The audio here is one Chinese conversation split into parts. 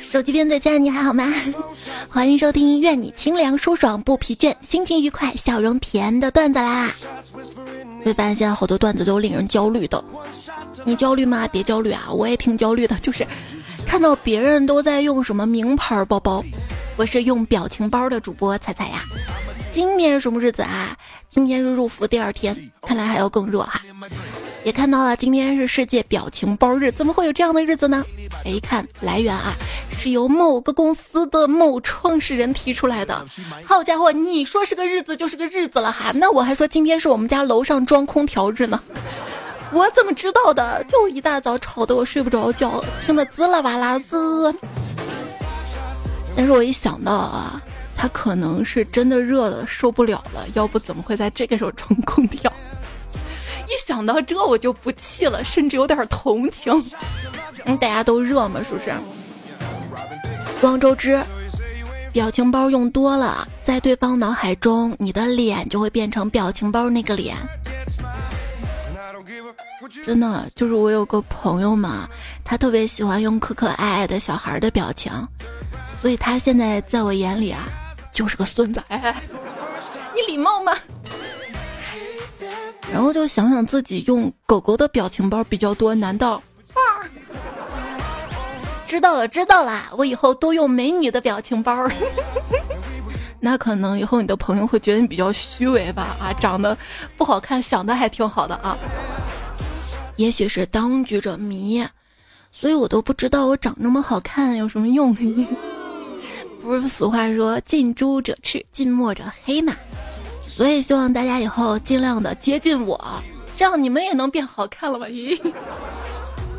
手机边的家你还好吗？欢迎收听，愿你清凉舒爽不疲倦，心情愉快，笑容甜的段子啦！会发现现在好多段子都令人焦虑的，你焦虑吗？别焦虑啊，我也挺焦虑的，就是看到别人都在用什么名牌包包，我是用表情包的主播彩彩呀。今天是什么日子啊？今天是入伏第二天，看来还要更热哈。也看到了，今天是世界表情包日，怎么会有这样的日子呢？哎，一看来源啊，是由某个公司的某创始人提出来的。好家伙，你说是个日子就是个日子了哈，那我还说今天是我们家楼上装空调日呢。我怎么知道的？就一大早吵得我睡不着觉，听得滋啦哇啦滋。但是我一想到啊。他可能是真的热的受不了了，要不怎么会在这个时候装空调？一想到这我就不气了，甚至有点同情。嗯，大家都热嘛，是不是？汪周知，表情包用多了，在对方脑海中，你的脸就会变成表情包那个脸。真的，就是我有个朋友嘛，他特别喜欢用可可爱爱的小孩的表情，所以他现在在我眼里啊。就是个孙子，你礼貌吗？然后就想想自己用狗狗的表情包比较多，难道？知道了，知道了，我以后都用美女的表情包。那可能以后你的朋友会觉得你比较虚伪吧？啊，长得不好看，想的还挺好的啊。也许是当局者迷，所以我都不知道我长这么好看有什么用。不是俗话说“近朱者赤，近墨者黑”嘛？所以希望大家以后尽量的接近我，这样你们也能变好看了吧？咦，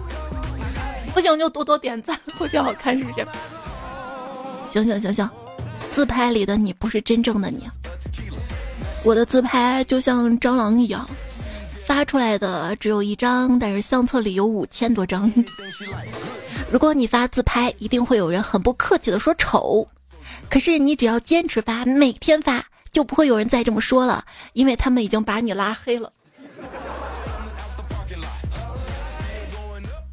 不行就多多点赞，会变好看是不是？行行行行，自拍里的你不是真正的你，我的自拍就像蟑螂一样。发出来的只有一张，但是相册里有五千多张。如果你发自拍，一定会有人很不客气的说丑。可是你只要坚持发，每天发，就不会有人再这么说了，因为他们已经把你拉黑了。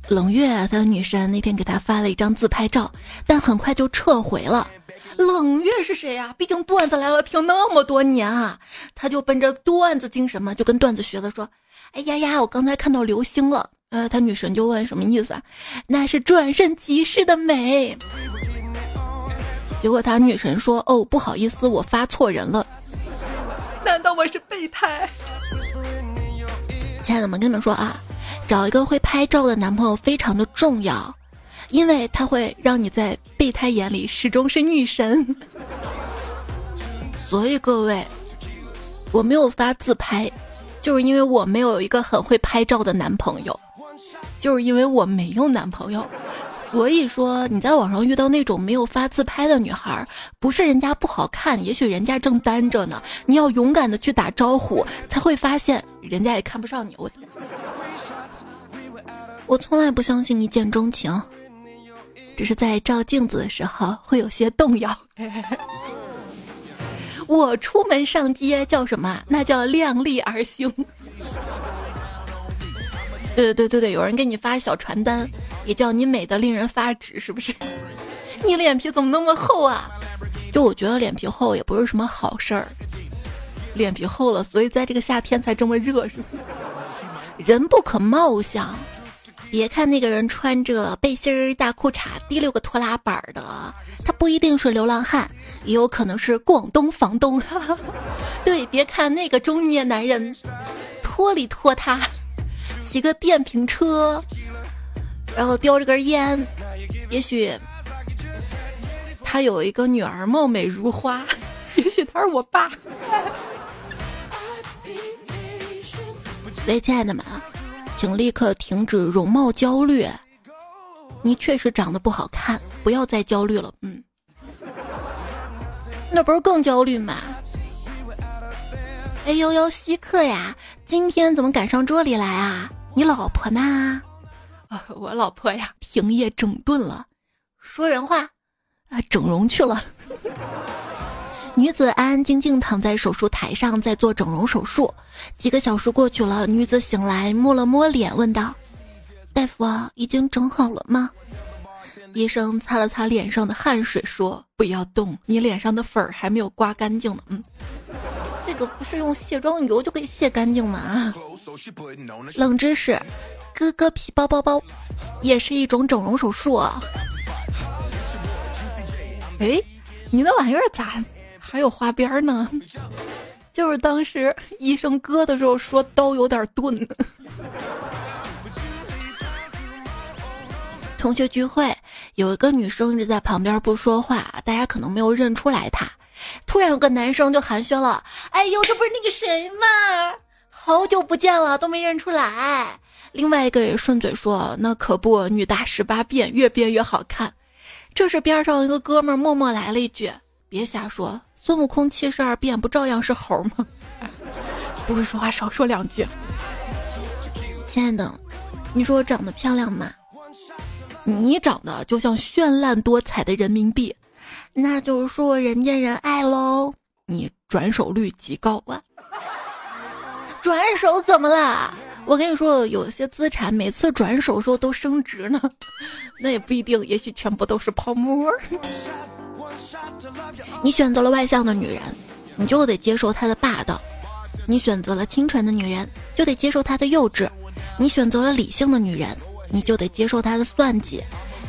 冷月他的女神那天给他发了一张自拍照，但很快就撤回了。冷月是谁呀？毕竟段子来了听那么多年啊，他就奔着段子精神嘛，就跟段子学的说。哎呀呀！我刚才看到流星了，呃，他女神就问什么意思啊？那是转瞬即逝的美。结果他女神说：“哦，不好意思，我发错人了。”难道我是备胎？亲爱的们，跟你们说啊，找一个会拍照的男朋友非常的重要，因为他会让你在备胎眼里始终是女神。所以各位，我没有发自拍。就是因为我没有一个很会拍照的男朋友，就是因为我没有男朋友，所以说你在网上遇到那种没有发自拍的女孩，不是人家不好看，也许人家正单着呢。你要勇敢的去打招呼，才会发现人家也看不上你。我我从来不相信一见钟情，只是在照镜子的时候会有些动摇。我出门上街叫什么？那叫量力而行。对对对对对，有人给你发小传单，也叫你美的令人发指，是不是？你脸皮怎么那么厚啊？就我觉得脸皮厚也不是什么好事儿。脸皮厚了，所以在这个夏天才这么热，是不是？人不可貌相。别看那个人穿着背心儿、大裤衩、第六个拖拉板的，他不一定是流浪汉，也有可能是广东房东。对，别看那个中年男人拖里拖沓，骑个电瓶车，然后叼着根烟，也许他有一个女儿貌美如花，也许他是我爸。所以，亲爱的们。请立刻停止容貌焦虑，你确实长得不好看，不要再焦虑了。嗯，那不是更焦虑吗？哎呦呦，稀客呀，今天怎么赶上这里来啊？你老婆呢？我老婆呀，停业整顿了。说人话，啊，整容去了。女子安安静静躺在手术台上，在做整容手术。几个小时过去了，女子醒来，摸了摸脸，问道：“大夫，已经整好了吗？”医生擦了擦脸上的汗水，说：“不要动，你脸上的粉儿还没有刮干净呢。”嗯，这个不是用卸妆油就可以卸干净吗？冷知识：割割皮包包包也是一种整容手术啊。哎，你那玩意儿咋还有花边呢？就是当时医生割的时候说刀有点钝。同学聚会，有一个女生一直在旁边不说话，大家可能没有认出来她。突然有个男生就寒暄了：“哎呦，这不是那个谁吗？好久不见了，都没认出来。”另外一个也顺嘴说：“那可不，女大十八变，越变越好看。”这时边上一个哥们儿默默来了一句：“别瞎说，孙悟空七十二变不照样是猴吗？” 不会说话少说两句。亲爱的，你说我长得漂亮吗？你长得就像绚烂多彩的人民币，那就是说我人见人爱喽。你转手率极高啊！转手怎么啦？我跟你说，有些资产每次转手时候都升值呢，那也不一定，也许全部都是泡沫。你选择了外向的女人，你就得接受她的霸道；你选择了清纯的女人，就得接受她的幼稚；你选择了理性的女人。你就得接受她的算计，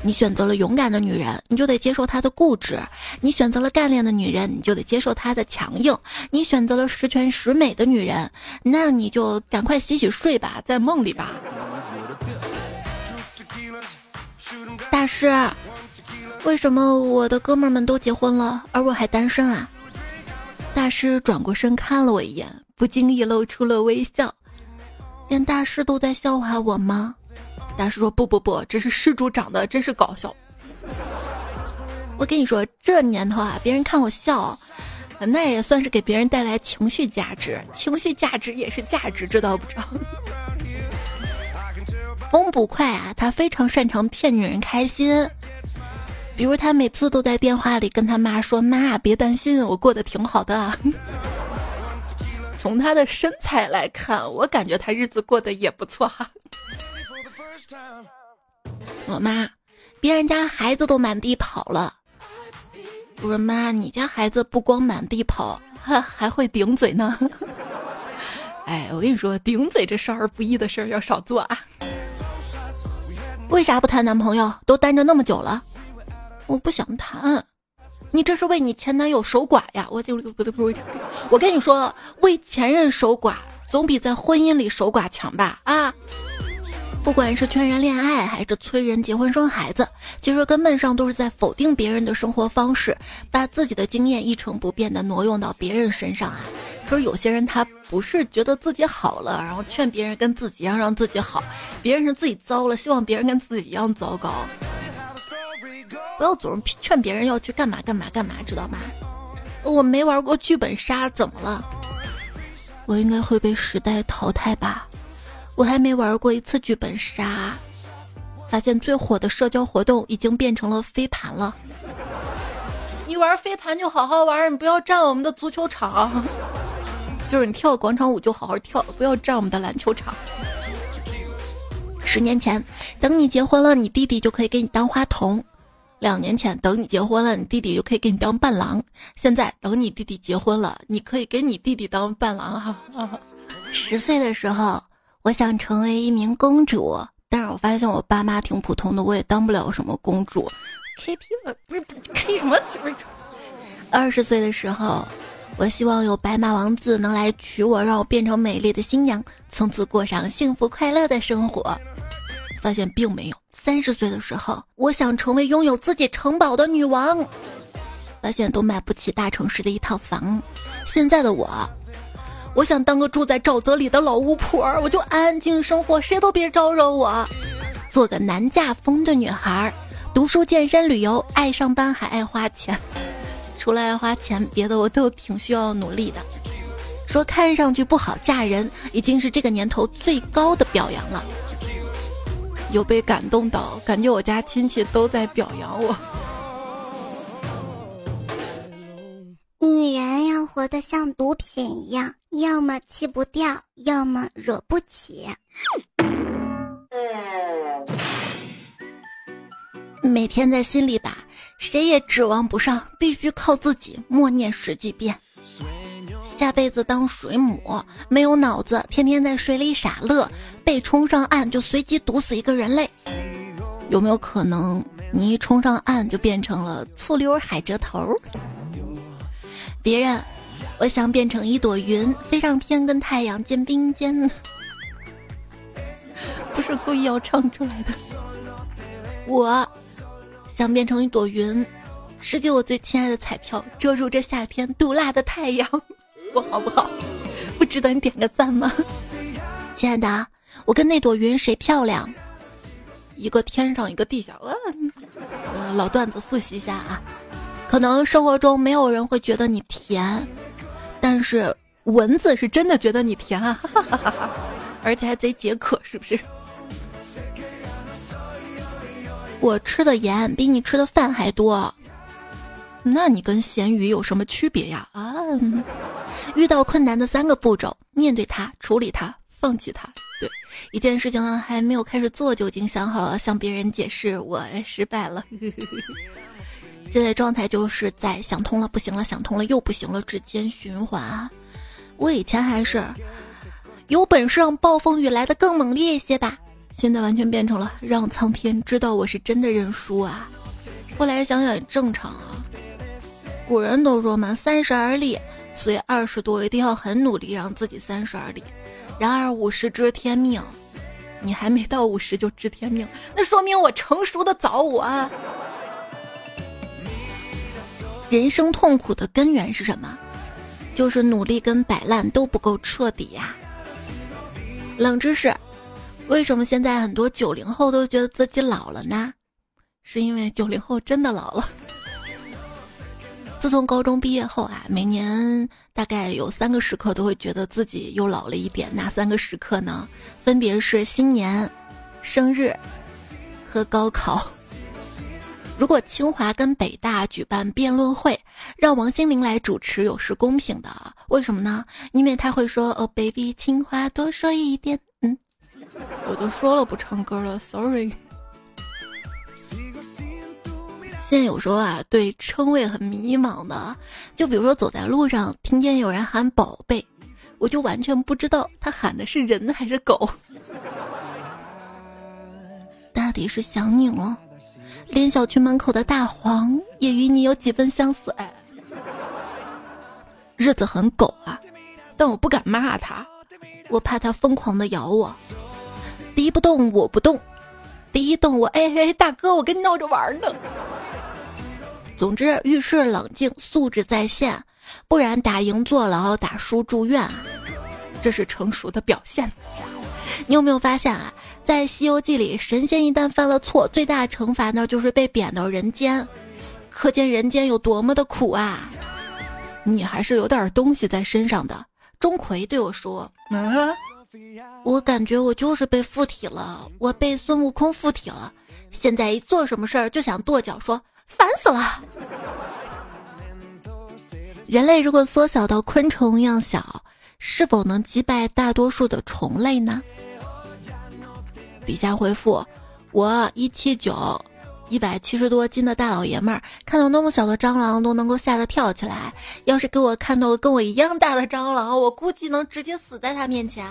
你选择了勇敢的女人，你就得接受她的固执；你选择了干练的女人，你就得接受她的强硬；你选择了十全十美的女人，那你就赶快洗洗睡吧，在梦里吧。大师，为什么我的哥们们都结婚了，而我还单身啊？大师转过身看了我一眼，不经意露出了微笑。连大师都在笑话我吗？大师说：“不不不，这是施主长得真是搞笑。我跟你说，这年头啊，别人看我笑，那也算是给别人带来情绪价值，情绪价值也是价值，知道不知道？” 风捕快啊，他非常擅长骗女人开心，比如他每次都在电话里跟他妈说：“妈，别担心，我过得挺好的。”从他的身材来看，我感觉他日子过得也不错哈。我妈，别人家孩子都满地跑了。我说妈，你家孩子不光满地跑，还还会顶嘴呢。哎，我跟你说，顶嘴这少儿不宜的事儿要少做啊。为啥不谈男朋友？都单着那么久了。我不想谈。你这是为你前男友守寡呀？我就不不不，我跟你说，为前任守寡总比在婚姻里守寡强吧？啊。不管是劝人恋爱，还是催人结婚生孩子，其实根本上都是在否定别人的生活方式，把自己的经验一成不变的挪用到别人身上啊。可是有些人他不是觉得自己好了，然后劝别人跟自己一样让自己好，别人是自己糟了，希望别人跟自己一样糟糕。不要总是劝别人要去干嘛干嘛干嘛，知道吗？我没玩过剧本杀，怎么了？我应该会被时代淘汰吧。我还没玩过一次剧本杀，发现最火的社交活动已经变成了飞盘了。你玩飞盘就好好玩，你不要占我们的足球场。就是你跳广场舞就好好跳，不要占我们的篮球场。十年前，等你结婚了，你弟弟就可以给你当花童；两年前，等你结婚了，你弟弟就可以给你当伴郎；现在，等你弟弟结婚了，你可以给你弟弟当伴郎哈。十岁的时候。我想成为一名公主，但是我发现我爸妈挺普通的，我也当不了什么公主。K P 不是 K 什么？二十岁的时候，我希望有白马王子能来娶我，让我变成美丽的新娘，从此过上幸福快乐的生活。发现并没有。三十岁的时候，我想成为拥有自己城堡的女王，发现都买不起大城市的一套房。现在的我。我想当个住在沼泽里的老巫婆，我就安安静静生活，谁都别招惹我。做个难嫁风的女孩，读书、健身、旅游，爱上班还爱花钱。除了爱花钱，别的我都挺需要努力的。说看上去不好嫁人，已经是这个年头最高的表扬了。有被感动到，感觉我家亲戚都在表扬我。女人要活得像毒品一样，要么弃不掉，要么惹不起。每天在心里把谁也指望不上，必须靠自己默念十几遍。下辈子当水母，没有脑子，天天在水里傻乐，被冲上岸就随机毒死一个人类。有没有可能你一冲上岸就变成了醋溜海蜇头？别人，我想变成一朵云，飞上天跟太阳肩并肩。不是故意要唱出来的。我想变成一朵云，是给我最亲爱的彩票遮住这夏天毒辣的太阳。我好不好？不值得你点个赞吗？亲爱的，我跟那朵云谁漂亮？一个天上，一个地下。呃，老段子复习一下啊。可能生活中没有人会觉得你甜，但是蚊子是真的觉得你甜啊，而且还贼解渴，是不是？我吃的盐比你吃的饭还多，那你跟咸鱼有什么区别呀？啊！遇到困难的三个步骤：面对它、处理它、放弃它。对，一件事情还没有开始做就已经想好了向别人解释我失败了。现在状态就是在想通了不行了，想通了又不行了之间循环。我以前还是有本事让暴风雨来的更猛烈一些吧，现在完全变成了让苍天知道我是真的认输啊。后来想想也正常啊，古人都说嘛，三十而立。所以二十多一定要很努力，让自己三十而立。然而五十知天命，你还没到五十就知天命，那说明我成熟的早。我人生痛苦的根源是什么？就是努力跟摆烂都不够彻底呀。冷知识：为什么现在很多九零后都觉得自己老了呢？是因为九零后真的老了。自从高中毕业后啊，每年大概有三个时刻都会觉得自己又老了一点。哪三个时刻呢？分别是新年、生日和高考。如果清华跟北大举办辩论会，让王心凌来主持，有失公平的。为什么呢？因为他会说：“哦，baby，清华多说一点。”嗯，我都说了不唱歌了，sorry。现在有时候啊，对称谓很迷茫的，就比如说走在路上，听见有人喊宝贝，我就完全不知道他喊的是人还是狗。大抵是想你了，连小区门口的大黄也与你有几分相似。哎，日子很狗啊，但我不敢骂他，我怕他疯狂的咬我。敌不动我不动，敌一动我哎哎，大哥，我跟你闹着玩呢。总之，遇事冷静，素质在线，不然打赢坐牢，打输住院，这是成熟的表现。你有没有发现啊，在《西游记》里，神仙一旦犯了错，最大的惩罚呢，就是被贬到人间，可见人间有多么的苦啊！你还是有点东西在身上的。钟馗对我说：“嗯，我感觉我就是被附体了，我被孙悟空附体了，现在一做什么事儿就想跺脚说。”烦死了！人类如果缩小到昆虫一样小，是否能击败大多数的虫类呢？底下回复：我一七九，一百七十多斤的大老爷们儿，看到那么小的蟑螂都能够吓得跳起来。要是给我看到跟我一样大的蟑螂，我估计能直接死在他面前。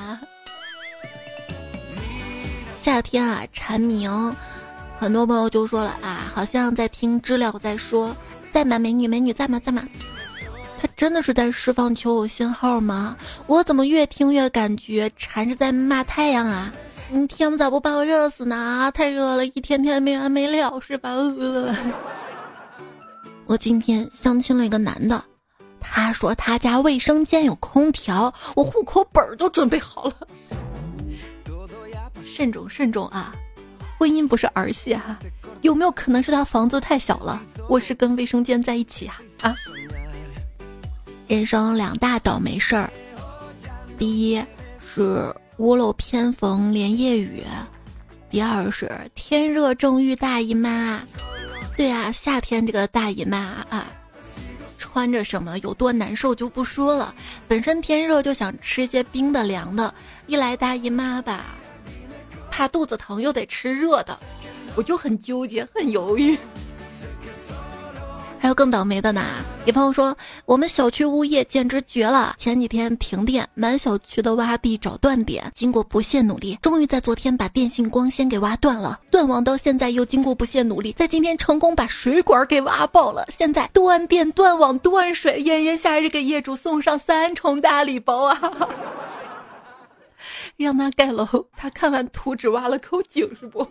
夏天啊，蝉鸣。很多朋友就说了啊，好像在听知了在说，在吗，美女，美女在吗，在吗？他真的是在释放求偶信号吗？我怎么越听越感觉蝉是在骂太阳啊？你天咋不把我热死呢？太热了，一天天没完没了是吧？我今天相亲了一个男的，他说他家卫生间有空调，我户口本都准备好了。慎重慎重啊！婚姻不是儿戏哈，有没有可能是他房子太小了？我是跟卫生间在一起啊啊！人生两大倒霉事儿，第一是屋漏偏逢连夜雨，第二是天热正遇大姨妈。对啊，夏天这个大姨妈啊，穿着什么有多难受就不说了，本身天热就想吃些冰的凉的，一来大姨妈吧。怕肚子疼又得吃热的，我就很纠结，很犹豫。还有更倒霉的呢！有朋友说，我们小区物业简直绝了。前几天停电，满小区的挖地找断点，经过不懈努力，终于在昨天把电信光纤给挖断了。断网到现在又经过不懈努力，在今天成功把水管给挖爆了。现在断电、断网、断水，炎炎夏日给业主送上三重大礼包啊！让他盖楼，他看完图纸挖了口井是不？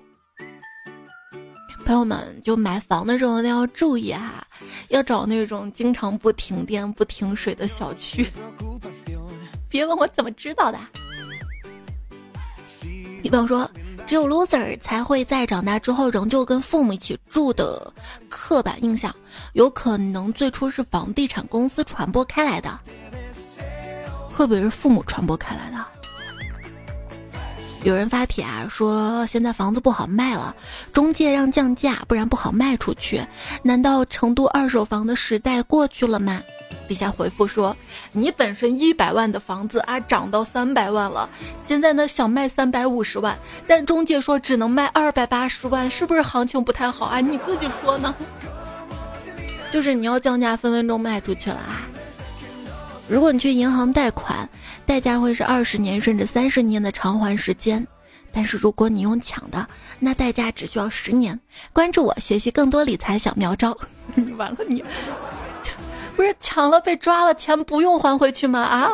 朋友们，就买房的时候一定要注意哈，要找那种经常不停电、不停水的小区。别问我怎么知道的。你比方说，只有 loser 才会在长大之后仍旧跟父母一起住的刻板印象，有可能最初是房地产公司传播开来的，会不会是父母传播开来的？有人发帖啊，说现在房子不好卖了，中介让降价，不然不好卖出去。难道成都二手房的时代过去了吗？底下回复说，你本身一百万的房子啊，涨到三百万了，现在呢想卖三百五十万，但中介说只能卖二百八十万，是不是行情不太好啊？你自己说呢？就是你要降价，分分钟卖出去了啊。如果你去银行贷款，代价会是二十年甚至三十年的偿还时间，但是如果你用抢的，那代价只需要十年。关注我，学习更多理财小妙招。完了，你不是抢了被抓了，钱不用还回去吗？啊！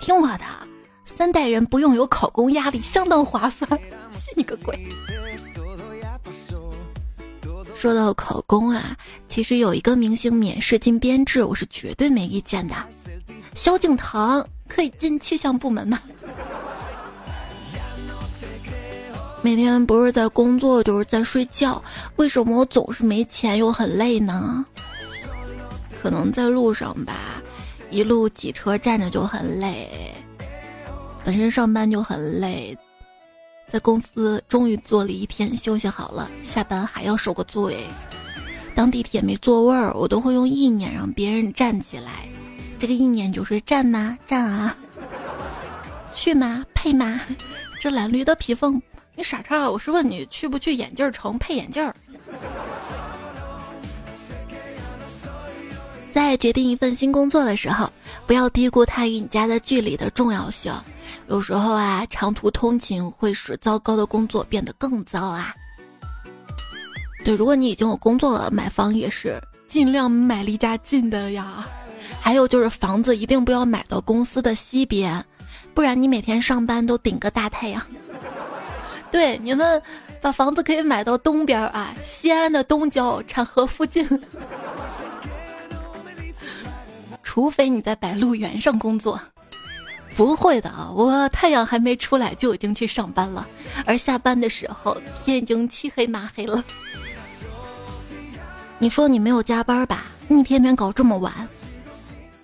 听我的，三代人不用有考公压力，相当划算。信你个鬼！说到考公啊，其实有一个明星免试进编制，我是绝对没意见的。萧敬腾可以进气象部门吗？每天不是在工作就是在睡觉，为什么我总是没钱又很累呢？可能在路上吧，一路挤车站着就很累，本身上班就很累。在公司终于坐了一天，休息好了，下班还要受个罪。当地铁没座位儿，我都会用意念让别人站起来。这个意念就是站吗？站啊！去吗？配吗？这蓝驴的皮缝，你傻叉！我是问你去不去眼镜城配眼镜儿？在决定一份新工作的时候，不要低估它与你家的距离的重要性。有时候啊，长途通勤会使糟糕的工作变得更糟啊。对，如果你已经有工作了，买房也是尽量买离家近的呀。还有就是房子一定不要买到公司的西边，不然你每天上班都顶个大太阳。对，你们把房子可以买到东边啊，西安的东郊产河附近。除非你在白鹿原上工作。不会的啊，我太阳还没出来就已经去上班了，而下班的时候天已经漆黑麻黑了。你说你没有加班吧？你天天搞这么晚。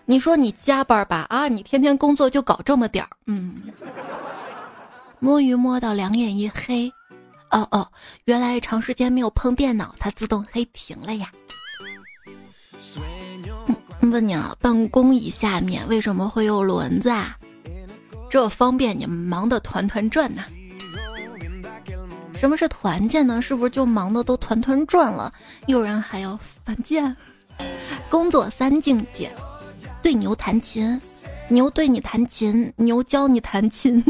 你说你加班吧？啊，你天天工作就搞这么点儿。嗯。摸鱼摸到两眼一黑，哦哦，原来长时间没有碰电脑，它自动黑屏了呀。问你啊，办公椅下面为什么会有轮子啊？这方便你们忙得团团转呐！什么是团建呢？是不是就忙的都团团转了？有人还要反建？工作三境界：对牛弹琴，牛对你弹琴，牛教你弹琴。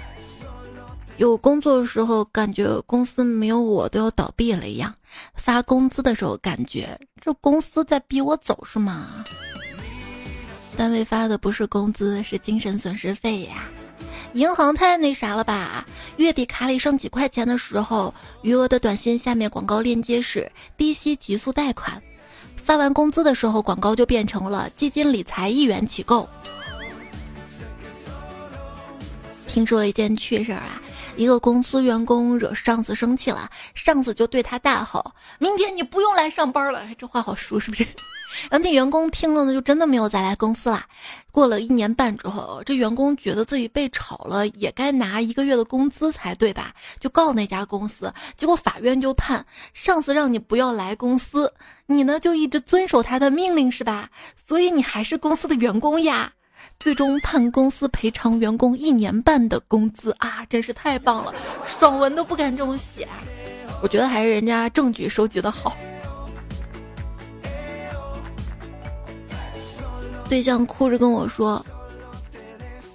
有工作的时候感觉公司没有我都要倒闭了一样，发工资的时候感觉这公司在逼我走是吗？单位发的不是工资，是精神损失费呀！银行太那啥了吧？月底卡里剩几块钱的时候，余额的短信下面广告链接是低息极速贷款，发完工资的时候，广告就变成了基金理财一元起购。听说了一件趣事儿啊，一个公司员工惹上司生气了，上司就对他大吼：“明天你不用来上班了。”这话好熟，是不是？然后那员工听了呢，就真的没有再来公司啦。过了一年半之后，这员工觉得自己被炒了，也该拿一个月的工资才对吧？就告那家公司。结果法院就判，上司让你不要来公司，你呢就一直遵守他的命令是吧？所以你还是公司的员工呀。最终判公司赔偿员工一年半的工资啊，真是太棒了，爽文都不敢这么写。我觉得还是人家证据收集的好。对象哭着跟我说：“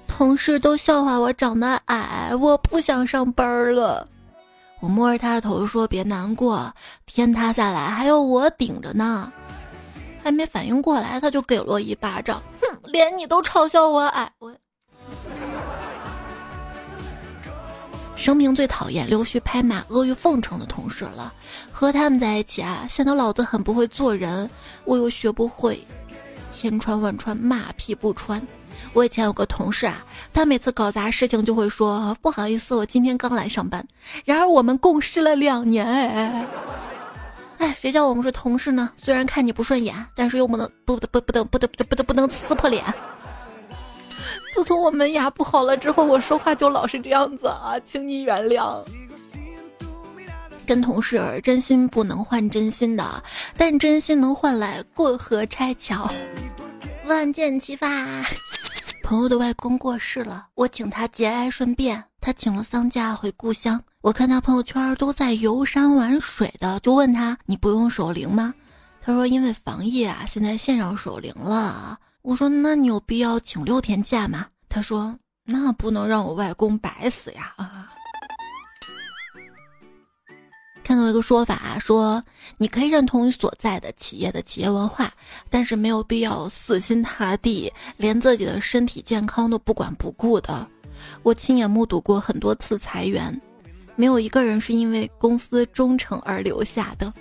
同事都笑话我长得矮，我不想上班了。”我摸着他的头说：“别难过，天塌下来还有我顶着呢。”还没反应过来，他就给了我一巴掌。哼，连你都嘲笑我矮，我。生平最讨厌溜须拍马、阿谀奉承的同事了。和他们在一起啊，显得老子很不会做人，我又学不会，千穿万穿，马屁不穿。我以前有个同事啊，他每次搞砸事情就会说不好意思，我今天刚来上班。然而我们共事了两年，哎。哎，谁叫我们是同事呢？虽然看你不顺眼，但是又不能不不不不得不得不得不能撕破脸。自从我门牙不好了之后，我说话就老是这样子啊，请你原谅。跟同事真心不能换真心的，但真心能换来过河拆桥，万箭齐发。朋友的外公过世了，我请他节哀顺变，他请了丧假回故乡。我看他朋友圈都在游山玩水的，就问他：“你不用守灵吗？”他说：“因为防疫啊，现在线上守灵了。”我说：“那你有必要请六天假吗？”他说：“那不能让我外公白死呀！”啊，看到一个说法说，你可以认同你所在的企业的企业文化，但是没有必要死心塌地，连自己的身体健康都不管不顾的。我亲眼目睹过很多次裁员。没有一个人是因为公司忠诚而留下的，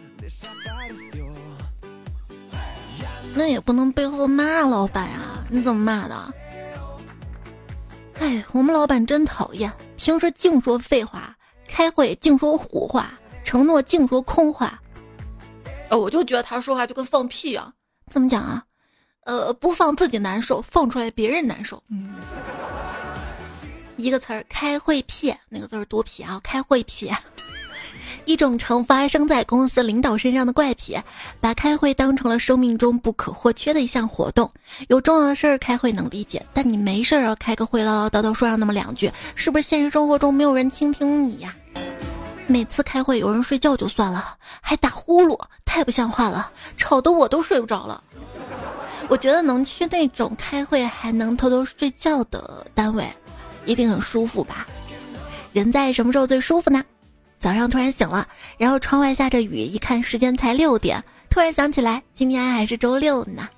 那也不能背后骂老板呀！你怎么骂的？哎，我们老板真讨厌，平时净说废话，开会净说胡话，承诺净说空话。哦，我就觉得他说话就跟放屁一样。怎么讲啊？呃，不放自己难受，放出来别人难受。嗯。一个词儿，开会屁，那个字儿多屁啊！开会屁，一种常发生在公司领导身上的怪癖，把开会当成了生命中不可或缺的一项活动。有重要的事儿开会能理解，但你没事儿要开个会唠唠叨叨说上那么两句，是不是现实生活中没有人倾听你呀？每次开会有人睡觉就算了，还打呼噜，太不像话了，吵得我都睡不着了。我觉得能去那种开会还能偷偷睡觉的单位。一定很舒服吧？人在什么时候最舒服呢？早上突然醒了，然后窗外下着雨，一看时间才六点，突然想起来今天还是周六呢。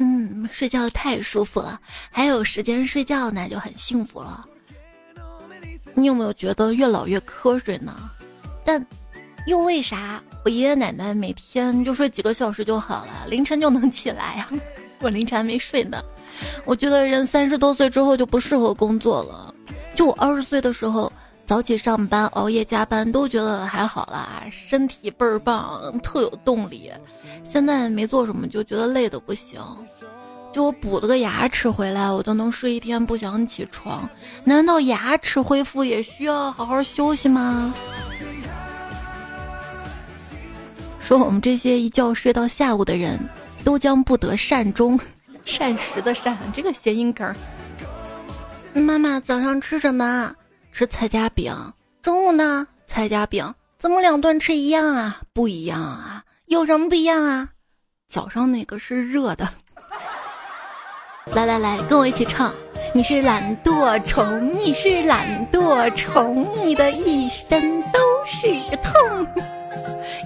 嗯，睡觉太舒服了，还有时间睡觉那就很幸福了。你有没有觉得越老越瞌睡呢？但又为啥我爷爷奶奶每天就睡几个小时就好了，凌晨就能起来呀？我凌晨还没睡呢。我觉得人三十多岁之后就不适合工作了。就我二十岁的时候，早起上班、熬夜加班都觉得还好啦，身体倍儿棒，特有动力。现在没做什么就觉得累的不行。就我补了个牙齿回来，我都能睡一天不想起床。难道牙齿恢复也需要好好休息吗？说我们这些一觉睡到下午的人，都将不得善终。膳食的膳，这个谐音梗。妈妈早上吃什么？吃菜夹饼。中午呢？菜夹饼。怎么两顿吃一样啊？不一样啊？有什么不一样啊？早上那个是热的。来来来，跟我一起唱。你是懒惰虫，你是懒惰虫，你的一身都是痛。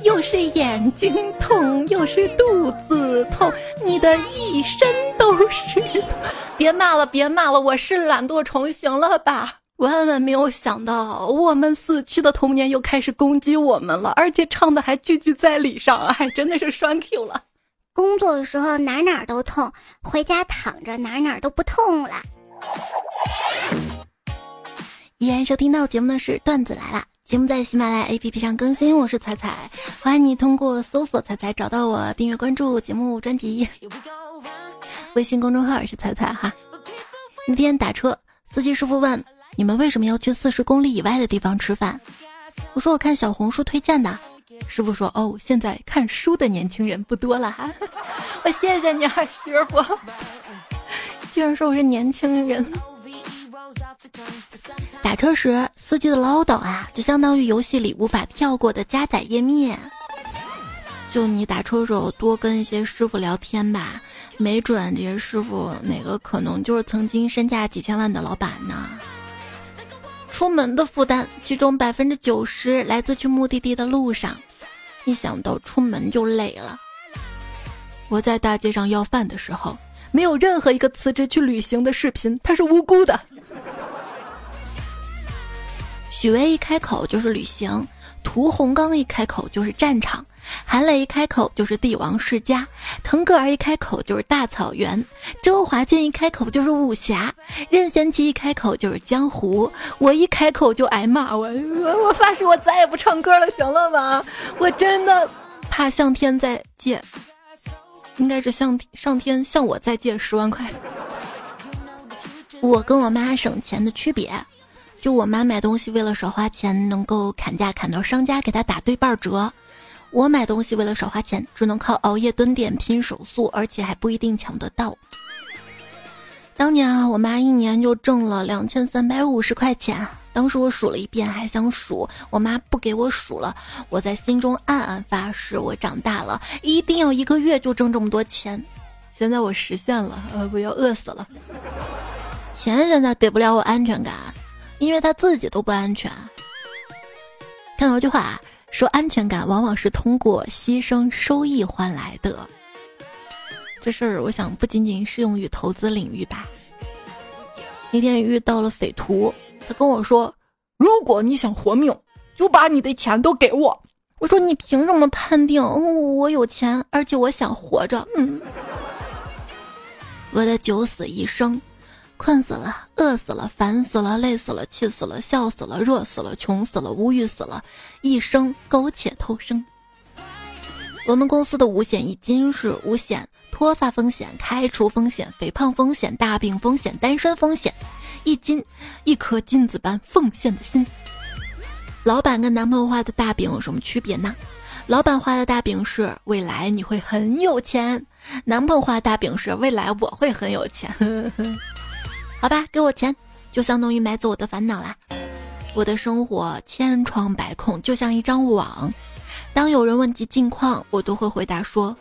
又是眼睛痛，又是肚子痛，你的一身都是。别骂了，别骂了，我是懒惰虫，行了吧？万万没有想到，我们死去的童年又开始攻击我们了，而且唱的还句句在理上，还真的是双 Q 了。工作的时候哪哪都痛，回家躺着哪哪都不痛了。依然收听到节目的是段子来了。节目在喜马拉雅 APP 上更新，我是彩彩，欢迎你通过搜索“彩彩”找到我，订阅关注节目专辑。微信公众号也是彩彩哈。那天打车，司机师傅问：“你们为什么要去四十公里以外的地方吃饭？”我说：“我看小红书推荐的。”师傅说：“哦，现在看书的年轻人不多了哈。”我谢谢你啊，师傅。居然说我是年轻人。打车时司机的唠叨啊，就相当于游戏里无法跳过的加载页面。就你打车时候多跟一些师傅聊天吧，没准这些师傅哪个可能就是曾经身价几千万的老板呢。出门的负担，其中百分之九十来自去目的地的路上，一想到出门就累了。我在大街上要饭的时候，没有任何一个辞职去旅行的视频，他是无辜的。许巍一开口就是旅行，屠洪刚一开口就是战场。韩磊一开口就是帝王世家，腾格尔一开口就是大草原，周华健一开口就是武侠，任贤齐一开口就是江湖，我一开口就挨骂，我我我发誓我再也不唱歌了，行了吗？我真的怕向天再借，应该是向上天向我再借十万块。我跟我妈省钱的区别，就我妈买东西为了少花钱，能够砍价砍到商家给她打对半折。我买东西为了少花钱，只能靠熬夜蹲点拼手速，而且还不一定抢得到。当年啊，我妈一年就挣了两千三百五十块钱。当时我数了一遍，还想数，我妈不给我数了。我在心中暗暗发誓，我长大了一定要一个月就挣这么多钱。现在我实现了，呃，我要饿死了。钱现在给不了我安全感，因为他自己都不安全。看到一句话啊。说安全感往往是通过牺牲收益换来的，这事儿我想不仅仅适用于投资领域吧。那天遇到了匪徒，他跟我说：“如果你想活命，就把你的钱都给我。”我说：“你凭什么判定我有钱，而且我想活着？”嗯，我的九死一生。困死了，饿死了，烦死了，累死了，气死了，笑死了，弱死了，穷死了，无语死了，一生苟且偷生。我们公司的五险一金是五险：脱发风险、开除风险、肥胖风险、大病风险、单身风险。一金，一颗金子般奉献的心。老板跟男朋友画的大饼有什么区别呢？老板画的大饼是未来你会很有钱，男朋友画的大饼是未来我会很有钱。好吧，给我钱，就相当于买走我的烦恼啦。我的生活千疮百孔，就像一张网。当有人问及近况，我都会回答说：“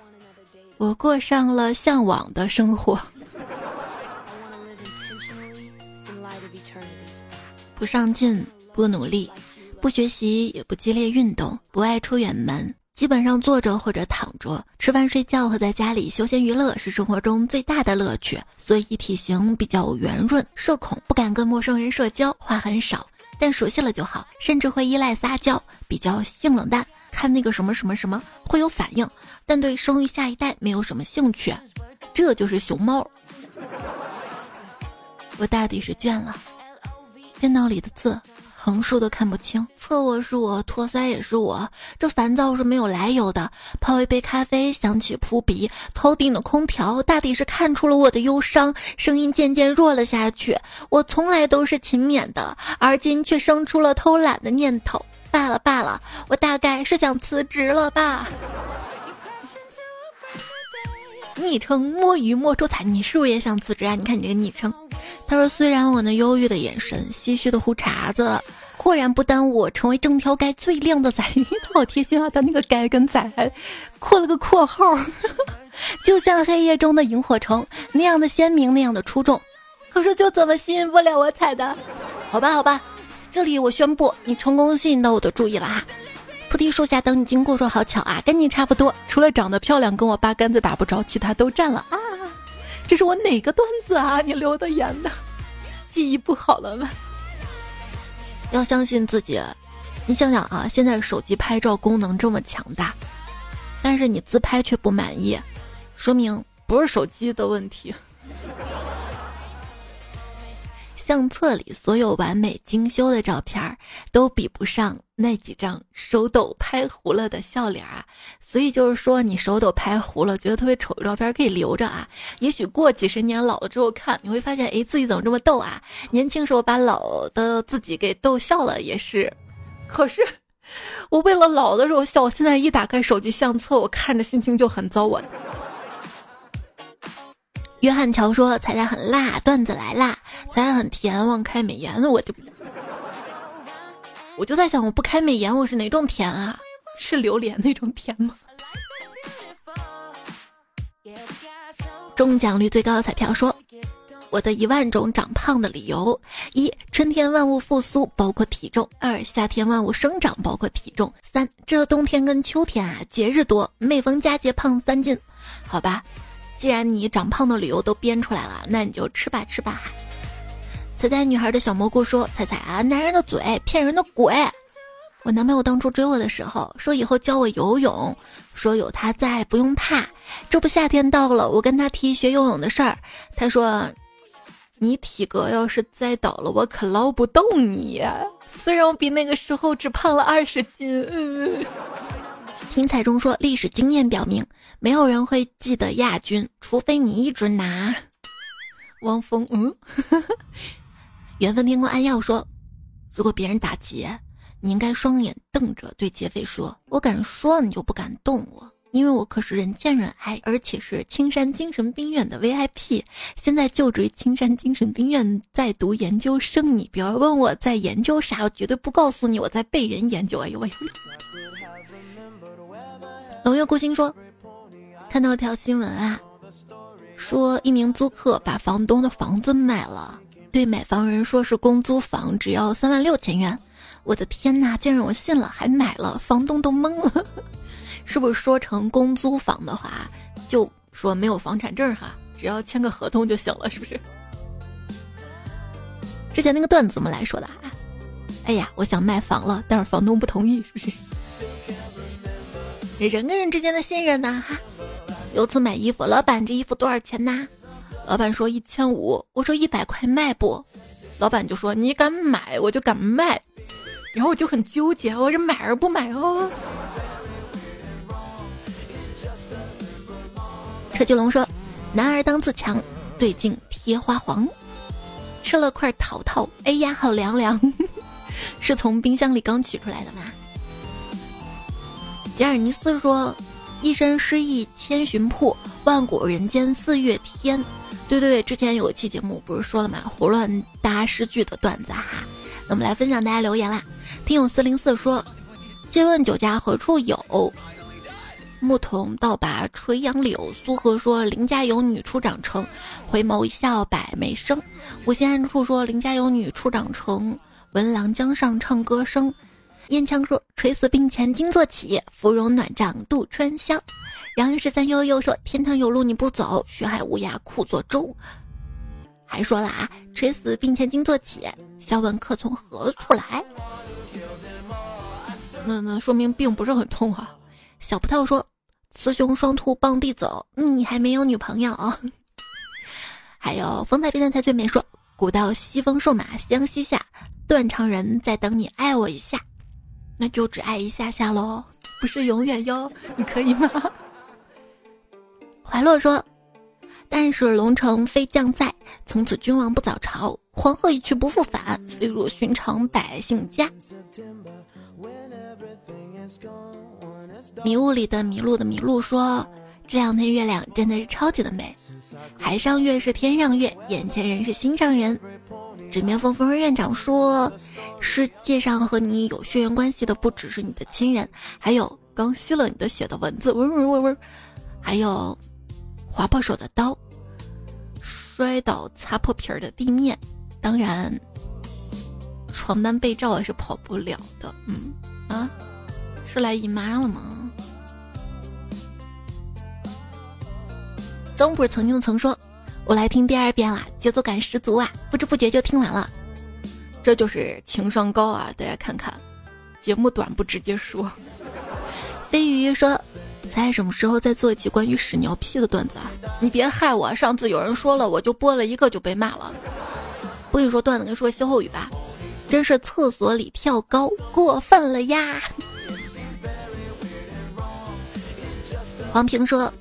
我过上了向往的生活。”不上进，不努力，不学习，也不激烈运动，不爱出远门。基本上坐着或者躺着吃饭、睡觉和在家里休闲娱乐是生活中最大的乐趣，所以体型比较圆润，社恐，不敢跟陌生人社交，话很少，但熟悉了就好，甚至会依赖撒娇，比较性冷淡，看那个什么什么什么会有反应，但对生育下一代没有什么兴趣，这就是熊猫。我大抵是倦了，电脑里的字。横竖都看不清，侧卧是我，托腮也是我。这烦躁是没有来由的。泡一杯咖啡，想起扑鼻。头顶的空调，大抵是看出了我的忧伤，声音渐渐弱了下去。我从来都是勤勉的，而今却生出了偷懒的念头。罢了罢了，我大概是想辞职了吧。昵称摸鱼摸出彩，你是不是也想辞职啊？你看你这个昵称。他说：“虽然我那忧郁的眼神、唏嘘的胡茬子，固然不耽误我成为整条街最靓的仔。他好贴心啊，他那个‘街’跟‘仔’ 还括了个括号，就像黑夜中的萤火虫那样的鲜明，那样的出众。可是就怎么吸引不了我彩的？好吧，好吧，这里我宣布，你成功吸引到我的注意了哈。菩提树下等你经过，说好巧啊，跟你差不多，除了长得漂亮，跟我八竿子打不着，其他都占了啊。”这是我哪个段子啊？你留的言的，记忆不好了吗？要相信自己。你想想啊，现在手机拍照功能这么强大，但是你自拍却不满意，说明不是手机的问题。相册里所有完美精修的照片都比不上那几张手抖拍糊了的笑脸啊！所以就是说，你手抖拍糊了，觉得特别丑的照片可以留着啊。也许过几十年老了之后看，你会发现，哎，自己怎么这么逗啊？年轻时候把老的自己给逗笑了也是。可是我为了老的时候笑，我现在一打开手机相册，我看着心情就很糟。我约翰乔说：“彩彩很辣，段子来啦！彩彩很甜，忘开美颜。”我就我就在想，我不开美颜，我是哪种甜啊？是榴莲那种甜吗？中奖率最高的彩票说：“我的一万种长胖的理由：一、春天万物复苏，包括体重；二、夏天万物生长，包括体重；三、这冬天跟秋天啊，节日多，每逢佳节胖三斤。好吧。”既然你长胖的理由都编出来了，那你就吃吧吃吧。彩彩女孩的小蘑菇说：“彩彩啊，男人的嘴骗人的鬼。我男朋友当初追我的时候说以后教我游泳，说有他在不用怕。这不夏天到了，我跟他提学游泳的事儿，他说你体格要是栽倒了，我可捞不动你。虽然我比那个时候只胖了二十斤。”听彩中说，历史经验表明，没有人会记得亚军，除非你一直拿。汪峰，嗯，缘分天空暗耀说，如果别人打劫，你应该双眼瞪着对劫匪说：“我敢说，你就不敢动我，因为我可是人见人爱，而且是青山精神病院的 VIP，现在就职于青山精神病院，在读研究生。你不要问我在研究啥，我绝对不告诉你我在被人研究。哎呦喂！冷月孤星说：“看到一条新闻啊，说一名租客把房东的房子卖了，对买房人说是公租房，只要三万六千元。我的天哪，竟然我信了，还买了，房东都懵了。是不是说成公租房的话，就说没有房产证哈，只要签个合同就行了，是不是？之前那个段子怎么来说的啊？哎呀，我想卖房了，但是房东不同意，是不是？”人跟人之间的信任呢？哈，有次买衣服，老板这衣服多少钱呐？老板说一千五，我说一百块卖不？老板就说你敢买我就敢卖，然后我就很纠结，我这买而不买哦。车继龙说：“男儿当自强，对镜贴花黄。”吃了块桃桃，哎呀，好凉凉，是从冰箱里刚取出来的吗？吉尔尼斯说：“一身诗意千寻瀑，万古人间四月天。”对对对，之前有一期节目不是说了吗？胡乱搭诗句的段子哈。那我们来分享大家留言啦。听友四零四说：“借问酒家何处有？牧童倒把垂杨柳。”苏荷说：“邻家有女初长成，回眸一笑百媚生。”无心暗处说：“邻家有女初长成，闻郎江上唱歌声。”烟枪说：“垂死病前惊坐起，芙蓉暖帐度春宵。”杨十三悠悠说：“天堂有路你不走，学海无涯苦作舟。”还说了啊：“垂死病前惊坐起，笑问客从何处来。”那那说明并不是很痛啊。小葡萄说：“雌雄双兔傍地走，你还没有女朋友。”还有风采变态才最美说：“古道西风瘦马相西下，断肠人在等你爱我一下。”那就只爱一下下喽，不是永远哟，你可以吗？怀洛说：“但是龙城飞将在，从此君王不早朝。黄鹤一去不复返，飞入寻常百姓家。”迷雾里的迷路的迷路说：“这两天月亮真的是超级的美，海上月是天上月，眼前人是心上人。”纸面风风儿院长说：“世界上和你有血缘关系的不只是你的亲人，还有刚吸了你的血的蚊子，嗡嗡嗡嗡，还有划破手的刀，摔倒擦破皮儿的地面，当然，床单被罩也是跑不了的。嗯啊，是来姨妈了吗？曾不是曾经曾说。”我来听第二遍啦，节奏感十足啊！不知不觉就听完了，这就是情商高啊！大家看看，节目短不直接说。飞鱼说：“猜什么时候再做一期关于屎尿屁的段子啊？你别害我，上次有人说了，我就播了一个就被骂了。不跟你说段子，跟你说歇后语吧，真是厕所里跳高，过分了呀！”黄平说。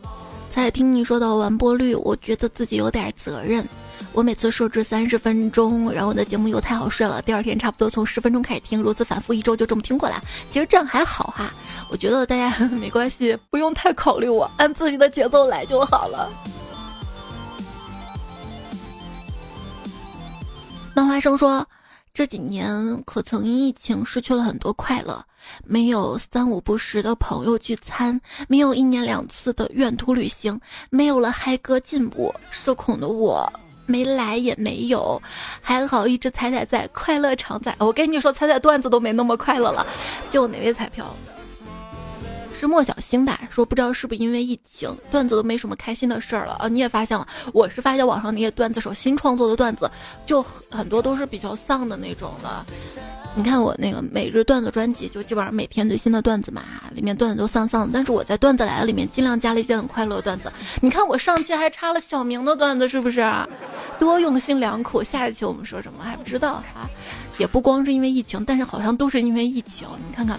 才听你说到完播率我觉得自己有点责任。我每次设置三十分钟然后我的节目又太好睡了第二天差不多从十分钟开始听如此反复一周就这么听过来。其实这样还好哈我觉得大家没关系不用太考虑我按自己的节奏来就好了。漫画生说这几年可曾因疫情失去了很多快乐，没有三五不时的朋友聚餐，没有一年两次的远途旅行，没有了嗨歌进步，社恐的我没来也没有，还好一直彩彩在，快乐常在。我跟你说，彩彩段子都没那么快乐了，就哪位彩票？是莫小星吧？说不知道是不是因为疫情，段子都没什么开心的事儿了啊！你也发现了，我是发现网上那些段子手新创作的段子，就很多都是比较丧的那种的。你看我那个每日段子专辑，就基本上每天最新的段子嘛，里面段子都丧丧的。但是我在段子来了里面尽量加了一些很快乐的段子。你看我上期还插了小明的段子，是不是？多用心良苦。下一期我们说什么还不知道哈？也不光是因为疫情，但是好像都是因为疫情。你看看。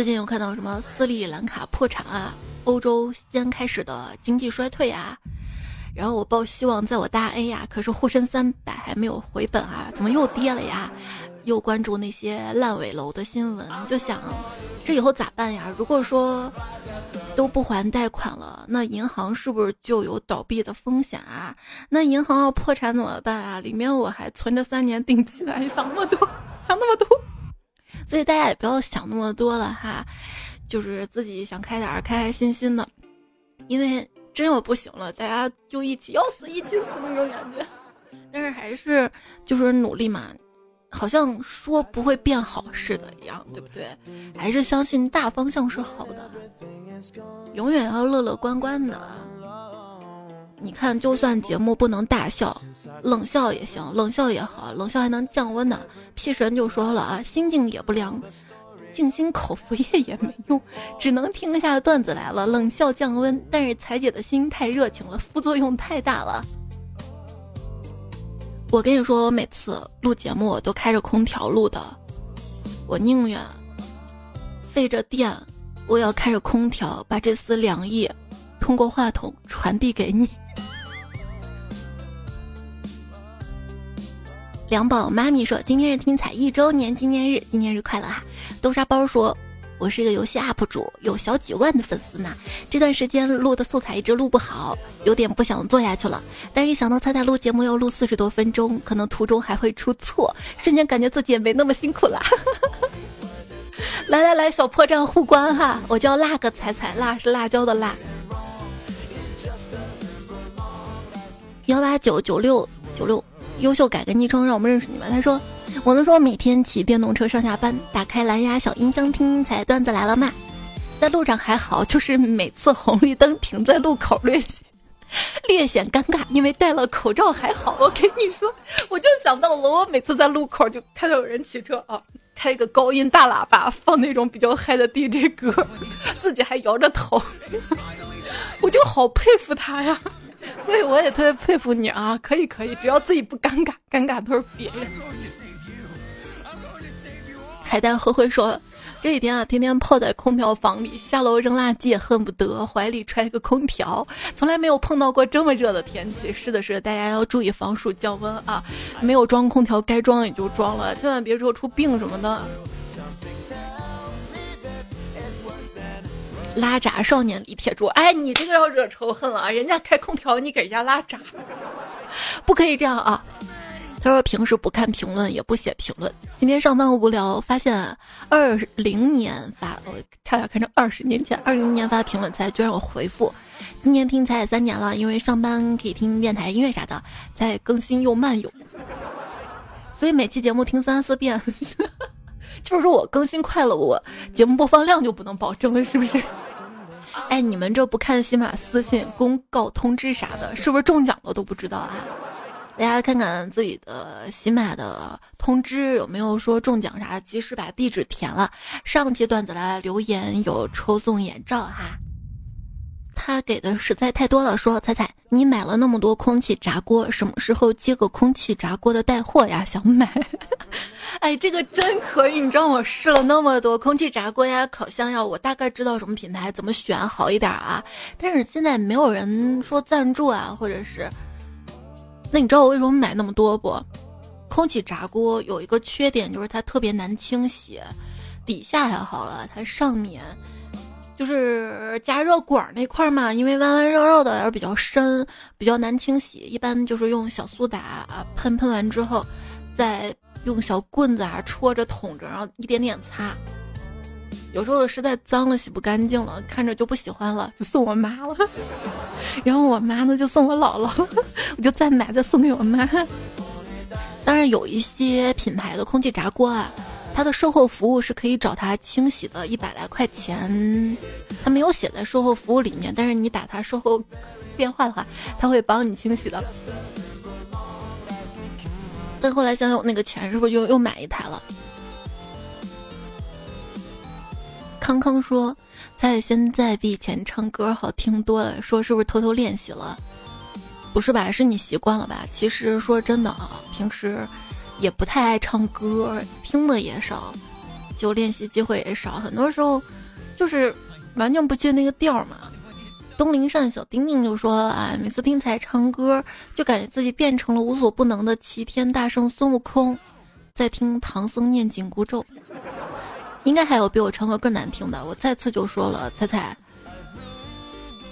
最近有看到什么斯里兰卡破产啊，欧洲先开始的经济衰退啊，然后我抱希望在我大 A 呀，可是沪深三百还没有回本啊，怎么又跌了呀？又关注那些烂尾楼的新闻，就想这以后咋办呀？如果说都不还贷款了，那银行是不是就有倒闭的风险啊？那银行要破产怎么办啊？里面我还存着三年定期的，想那么多，想那么多。所以大家也不要想那么多了哈，就是自己想开点儿，开开心心的。因为真要不行了，大家就一起要死一起死那种感觉。但是还是就是努力嘛，好像说不会变好似的一样，对不对？还是相信大方向是好的，永远要乐乐观观的。你看，就算节目不能大笑，冷笑也行，冷笑也好，冷笑还能降温呢。屁神就说了啊，心境也不凉，静心口服液也没用，只能听一下段子来了，冷笑降温。但是彩姐的心太热情了，副作用太大了。我跟你说，我每次录节目我都开着空调录的，我宁愿费着电，我要开着空调把这丝凉意通过话筒传递给你。两宝妈咪说：“今天是听彩一周年纪念日，纪念日快乐哈！”豆沙包说：“我是一个游戏 UP 主，有小几万的粉丝呢。这段时间录的素材一直录不好，有点不想做下去了。但是一想到彩彩录节目要录四十多分钟，可能途中还会出错，瞬间感觉自己也没那么辛苦了。来来来，小破站互关哈！我叫辣个彩彩，辣是辣椒的辣。幺八九九六九六。”优秀改个昵称，让我们认识你们。他说：“我能说每天骑电动车上下班，打开蓝牙小音箱听音才段子来了吗？在路上还好，就是每次红绿灯停在路口略略显尴尬，因为戴了口罩还好。我跟你说，我就想到了，我每次在路口就看到有人骑车啊，开个高音大喇叭放那种比较嗨的 DJ 歌，自己还摇着头，我就好佩服他呀。” 所以我也特别佩服你啊！可以可以，只要自己不尴尬，尴尬都是别人。海带灰灰说，这几天啊，天天泡在空调房里，下楼扔垃圾也恨不得怀里揣个空调，从来没有碰到过这么热的天气。是的，是的，大家要注意防暑降温啊！没有装空调，该装也就装了，千万别热出病什么的。拉闸少年李铁柱，哎，你这个要惹仇恨了啊，人家开空调，你给人家拉闸，不可以这样啊！他说平时不看评论，也不写评论。今天上班无聊，发现二零年发，我差点看成二十年前，二零年发评论才居然我回复。今年听才三年了，因为上班可以听电台音乐啥的，在更新又慢又，所以每期节目听三四遍。就是说我更新快了，我节目播放量就不能保证了，是不是？哎，你们这不看喜马私信公告通知啥的，是不是中奖了都不知道啊？大家看看自己的喜马的通知有没有说中奖啥，及时把地址填了。上期段子来留言有抽送眼罩哈。他给的实在太多了，说彩彩，你买了那么多空气炸锅，什么时候接个空气炸锅的带货呀？想买。哎，这个真可以！你知道我试了那么多空气炸锅呀、烤箱呀，我大概知道什么品牌怎么选好一点啊。但是现在没有人说赞助啊，或者是……那你知道我为什么买那么多不？空气炸锅有一个缺点就是它特别难清洗，底下还好了，它上面。就是加热管那块嘛，因为弯弯绕绕的，而比较深，比较难清洗。一般就是用小苏打啊喷喷完之后，再用小棍子啊戳着捅着，然后一点点擦。有时候实在脏了，洗不干净了，看着就不喜欢了，就送我妈了。然后我妈呢就送我姥姥，我就再买再送给我妈。当然有一些品牌的空气炸锅啊。它的售后服务是可以找他清洗的，一百来块钱，他没有写在售后服务里面，但是你打他售后 电话的话，他会帮你清洗的。但后来想想，我那个钱是不是又又买一台了？康康说：“在现在比以前唱歌好听多了，说是不是偷偷练习了？不是吧？是你习惯了吧？其实说真的啊，平时。”也不太爱唱歌，听的也少，就练习机会也少。很多时候就是完全不接那个调嘛。东林善小丁丁就说：“啊，每次听才唱歌，就感觉自己变成了无所不能的齐天大圣孙悟空，在听唐僧念紧箍咒。应该还有比我唱歌更难听的。我再次就说了，彩彩，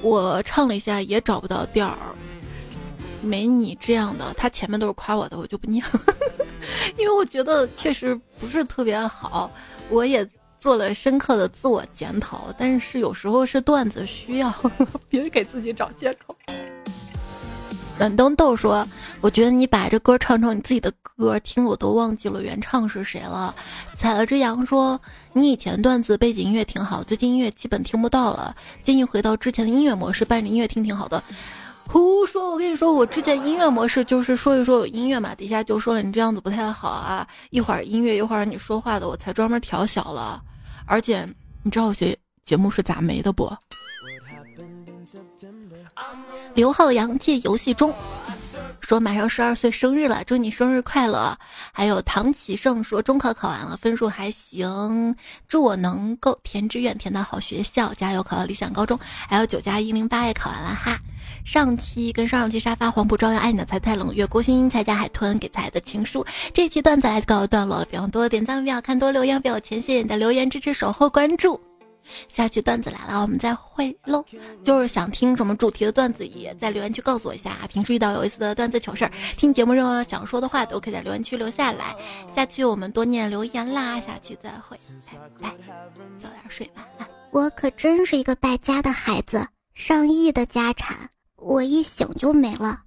我唱了一下也找不到调儿，没你这样的。他前面都是夸我的，我就不念。”因为我觉得确实不是特别好，我也做了深刻的自我检讨，但是有时候是段子需要，别给自己找借口。暖冬豆说：“我觉得你把这歌唱成你自己的歌，听我都忘记了原唱是谁了。”采了只羊说：“你以前段子背景音乐挺好，最近音乐基本听不到了，建议回到之前的音乐模式，伴着音乐听挺好的。”胡说！我跟你说，我之前音乐模式就是说一说有音乐嘛，底下就说了你这样子不太好啊，一会儿音乐一会儿你说话的，我才专门调小了。而且你知道有些节目是咋没的不？刘浩洋借游戏中说马上十二岁生日了，祝你生日快乐。还有唐启胜说中考考完了，分数还行，祝我能够填志愿填到好学校，加油考到理想高中。还有九加一零八也考完了哈。上期跟上上期沙发黄浦朝阳爱你的彩彩冷月郭欣彩家海豚给彩的情书，这期段子来告一段落了，别忘多点赞，不要看多留言，不要前谢谢你的留言支持守候关注。下期段子来了，我们再会喽。就是想听什么主题的段子，也在留言区告诉我一下。平时遇到有意思的段子糗事儿，听节目任何想说的话，都可以在留言区留下来。下期我们多念留言啦，下期再会，拜拜，早点睡吧。我可真是一个败家的孩子，上亿的家产。我一醒就没了。